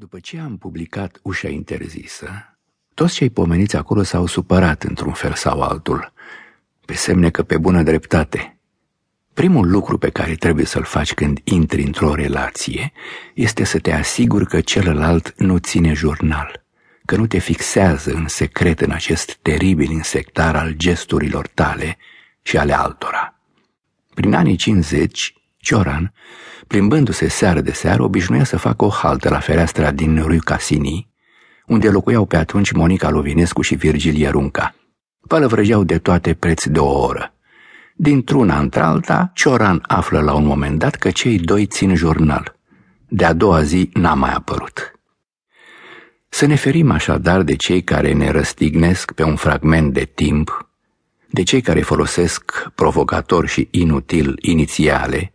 După ce am publicat Ușa interzisă, toți cei pomeniți acolo s-au supărat într-un fel sau altul, pe semne că pe bună dreptate. Primul lucru pe care trebuie să-l faci când intri într-o relație este să te asiguri că celălalt nu ține jurnal, că nu te fixează în secret în acest teribil insectar al gesturilor tale și ale altora. Prin anii 50, Cioran, plimbându-se seară de seară, obișnuia să facă o haltă la fereastra din Rue Casini, unde locuiau pe atunci Monica Lovinescu și Virgilia Runca. Pălăvrăgeau de toate preț de o oră. Dintr-una într-alta, Cioran află la un moment dat că cei doi țin jurnal. De-a doua zi n-a mai apărut. Să ne ferim așadar de cei care ne răstignesc pe un fragment de timp, de cei care folosesc provocator și inutil inițiale,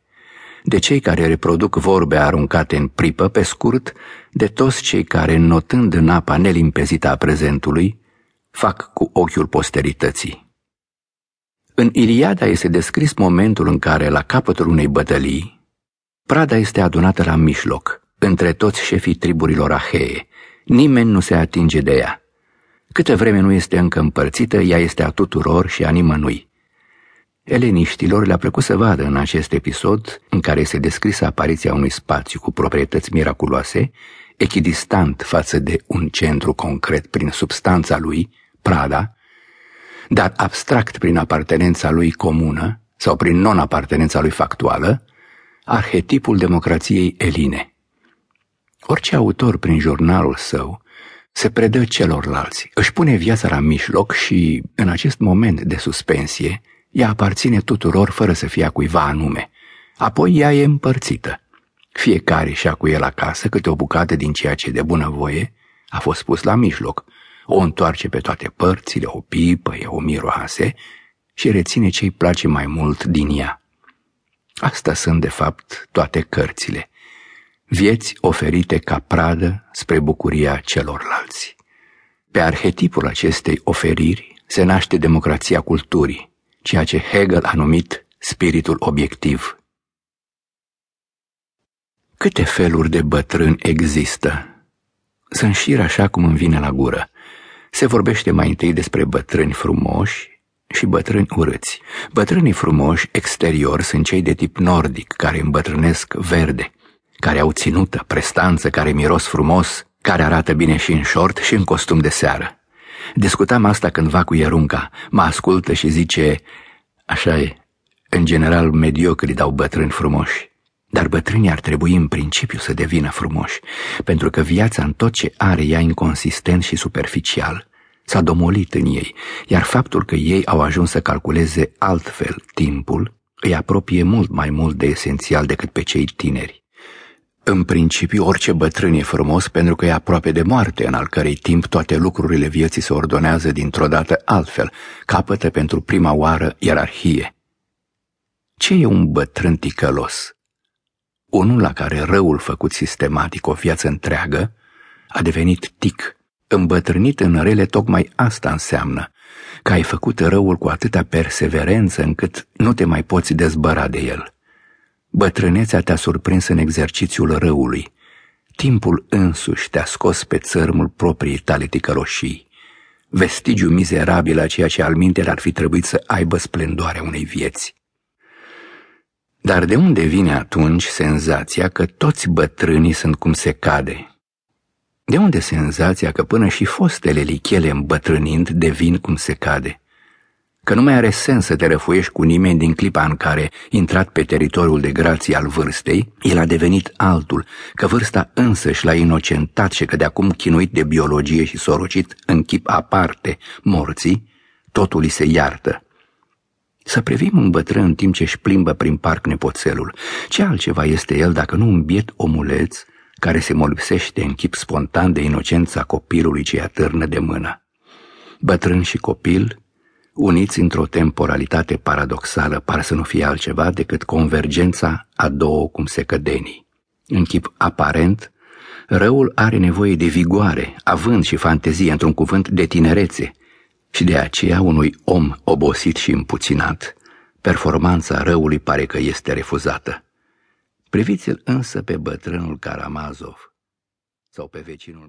de cei care reproduc vorbe aruncate în pripă, pe scurt, de toți cei care, notând în apa nelimpezită a prezentului, fac cu ochiul posterității. În Iliada este descris momentul în care, la capătul unei bătălii, prada este adunată la mijloc, între toți șefii triburilor ahee. Nimeni nu se atinge de ea. Câte vreme nu este încă împărțită, ea este a tuturor și a nimănui. Eleniștilor le-a plăcut să vadă în acest episod, în care se descrisă apariția unui spațiu cu proprietăți miraculoase, echidistant față de un centru concret prin substanța lui, Prada, dar abstract prin apartenența lui comună sau prin non-apartenența lui factuală, arhetipul democrației eline. Orice autor prin jurnalul său se predă celorlalți, își pune viața la mijloc și, în acest moment de suspensie, ea aparține tuturor fără să fie a cuiva anume. Apoi ea e împărțită. Fiecare și-a cu el acasă câte o bucată din ceea ce de bunăvoie a fost pus la mijloc. O întoarce pe toate părțile, o pipă, o miroase și reține ce-i place mai mult din ea. Asta sunt, de fapt, toate cărțile. Vieți oferite ca pradă spre bucuria celorlalți. Pe arhetipul acestei oferiri se naște democrația culturii, ceea ce Hegel a numit spiritul obiectiv. Câte feluri de bătrâni există? Sunt șir așa cum îmi vine la gură. Se vorbește mai întâi despre bătrâni frumoși și bătrâni urâți. Bătrânii frumoși exterior sunt cei de tip nordic, care îmbătrânesc verde, care au ținută, prestanță, care miros frumos, care arată bine și în short și în costum de seară. Discutam asta cândva cu Ierunca, mă ascultă și zice, așa e, în general mediocri dau bătrâni frumoși, dar bătrânii ar trebui în principiu să devină frumoși, pentru că viața în tot ce are ea inconsistent și superficial. S-a domolit în ei, iar faptul că ei au ajuns să calculeze altfel timpul îi apropie mult mai mult de esențial decât pe cei tineri. În principiu, orice bătrân e frumos pentru că e aproape de moarte, în al cărei timp toate lucrurile vieții se ordonează dintr-o dată altfel, capătă pentru prima oară ierarhie. Ce e un bătrân ticălos? Unul la care răul făcut sistematic o viață întreagă a devenit tic, îmbătrânit în rele tocmai asta înseamnă, că ai făcut răul cu atâta perseverență încât nu te mai poți dezbăra de el. Bătrânețea te-a surprins în exercițiul răului. Timpul însuși te-a scos pe țărmul proprii tale ticăloșii. Vestigiu mizerabil a ceea ce al mintele ar fi trebuit să aibă splendoarea unei vieți. Dar de unde vine atunci senzația că toți bătrânii sunt cum se cade? De unde senzația că până și fostele lichele îmbătrânind devin cum se cade? Că nu mai are sens să te răfuiești cu nimeni din clipa în care, intrat pe teritoriul de grație al vârstei, el a devenit altul, că vârsta însăși l-a inocentat și că de acum chinuit de biologie și sorocit în chip aparte morții, totul îi se iartă. Să privim un bătrân în timp ce își plimbă prin parc nepoțelul. Ce altceva este el dacă nu un biet omuleț care se molipsește în chip spontan de inocența copilului ce atârnă de mână? Bătrân și copil uniți într-o temporalitate paradoxală, par să nu fie altceva decât convergența a două cum se cădenii. În chip aparent, răul are nevoie de vigoare, având și fantezie, într-un cuvânt, de tinerețe, și de aceea unui om obosit și împuținat, performanța răului pare că este refuzată. Priviți-l însă pe bătrânul Karamazov. sau pe vecinul